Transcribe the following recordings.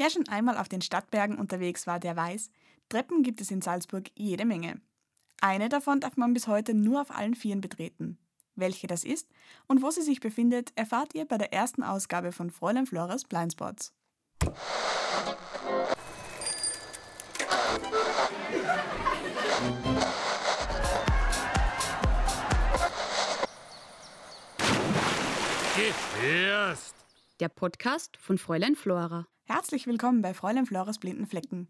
Wer schon einmal auf den Stadtbergen unterwegs war, der weiß, Treppen gibt es in Salzburg jede Menge. Eine davon darf man bis heute nur auf allen Vieren betreten. Welche das ist und wo sie sich befindet, erfahrt ihr bei der ersten Ausgabe von Fräulein Floras Blindspots. Gefährst! Der Podcast von Fräulein Flora. Herzlich willkommen bei Fräulein Floras Blinden Flecken.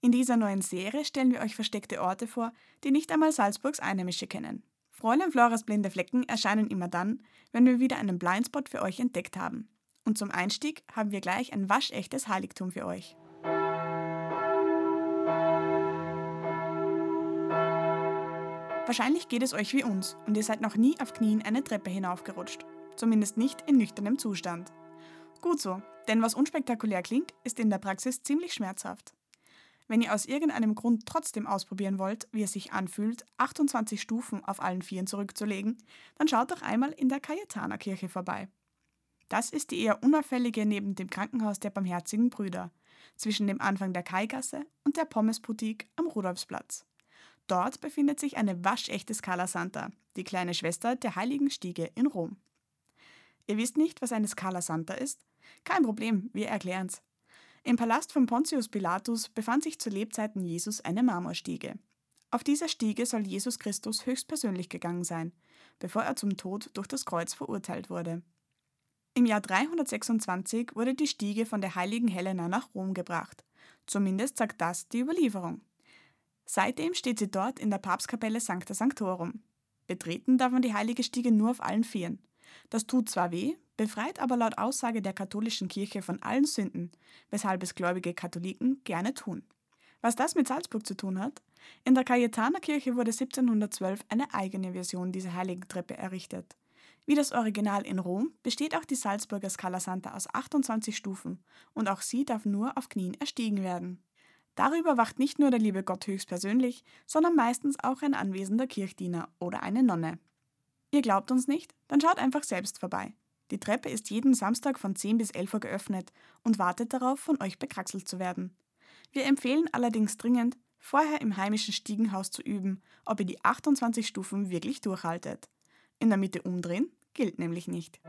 In dieser neuen Serie stellen wir euch versteckte Orte vor, die nicht einmal Salzburgs Einheimische kennen. Fräulein Floras blinde Flecken erscheinen immer dann, wenn wir wieder einen Blindspot für euch entdeckt haben. Und zum Einstieg haben wir gleich ein waschechtes Heiligtum für euch. Wahrscheinlich geht es euch wie uns und ihr seid noch nie auf Knien eine Treppe hinaufgerutscht. Zumindest nicht in nüchternem Zustand. Gut so, denn was unspektakulär klingt, ist in der Praxis ziemlich schmerzhaft. Wenn ihr aus irgendeinem Grund trotzdem ausprobieren wollt, wie es sich anfühlt, 28 Stufen auf allen Vieren zurückzulegen, dann schaut doch einmal in der Cayetanerkirche vorbei. Das ist die eher unauffällige neben dem Krankenhaus der Barmherzigen Brüder, zwischen dem Anfang der Kaigasse und der Pommesboutique am Rudolfsplatz. Dort befindet sich eine waschechte Scala Santa, die kleine Schwester der Heiligen Stiege in Rom. Ihr wisst nicht, was eine Scala Santa ist? Kein Problem, wir erklären's. Im Palast von Pontius Pilatus befand sich zu Lebzeiten Jesus eine Marmorstiege. Auf dieser Stiege soll Jesus Christus höchstpersönlich gegangen sein, bevor er zum Tod durch das Kreuz verurteilt wurde. Im Jahr 326 wurde die Stiege von der heiligen Helena nach Rom gebracht. Zumindest sagt das die Überlieferung. Seitdem steht sie dort in der Papstkapelle Sancta Sanctorum. Betreten darf man die heilige Stiege nur auf allen Vieren. Das tut zwar weh, befreit aber laut Aussage der katholischen Kirche von allen Sünden, weshalb es gläubige Katholiken gerne tun. Was das mit Salzburg zu tun hat? In der Cayetanerkirche wurde 1712 eine eigene Version dieser heiligen Treppe errichtet. Wie das Original in Rom besteht auch die Salzburger Scala Santa aus 28 Stufen und auch sie darf nur auf Knien erstiegen werden. Darüber wacht nicht nur der liebe Gott höchstpersönlich, sondern meistens auch ein anwesender Kirchdiener oder eine Nonne. Ihr glaubt uns nicht? Dann schaut einfach selbst vorbei. Die Treppe ist jeden Samstag von 10 bis 11 Uhr geöffnet und wartet darauf, von euch bekraxelt zu werden. Wir empfehlen allerdings dringend, vorher im heimischen Stiegenhaus zu üben, ob ihr die 28 Stufen wirklich durchhaltet. In der Mitte umdrehen gilt nämlich nicht.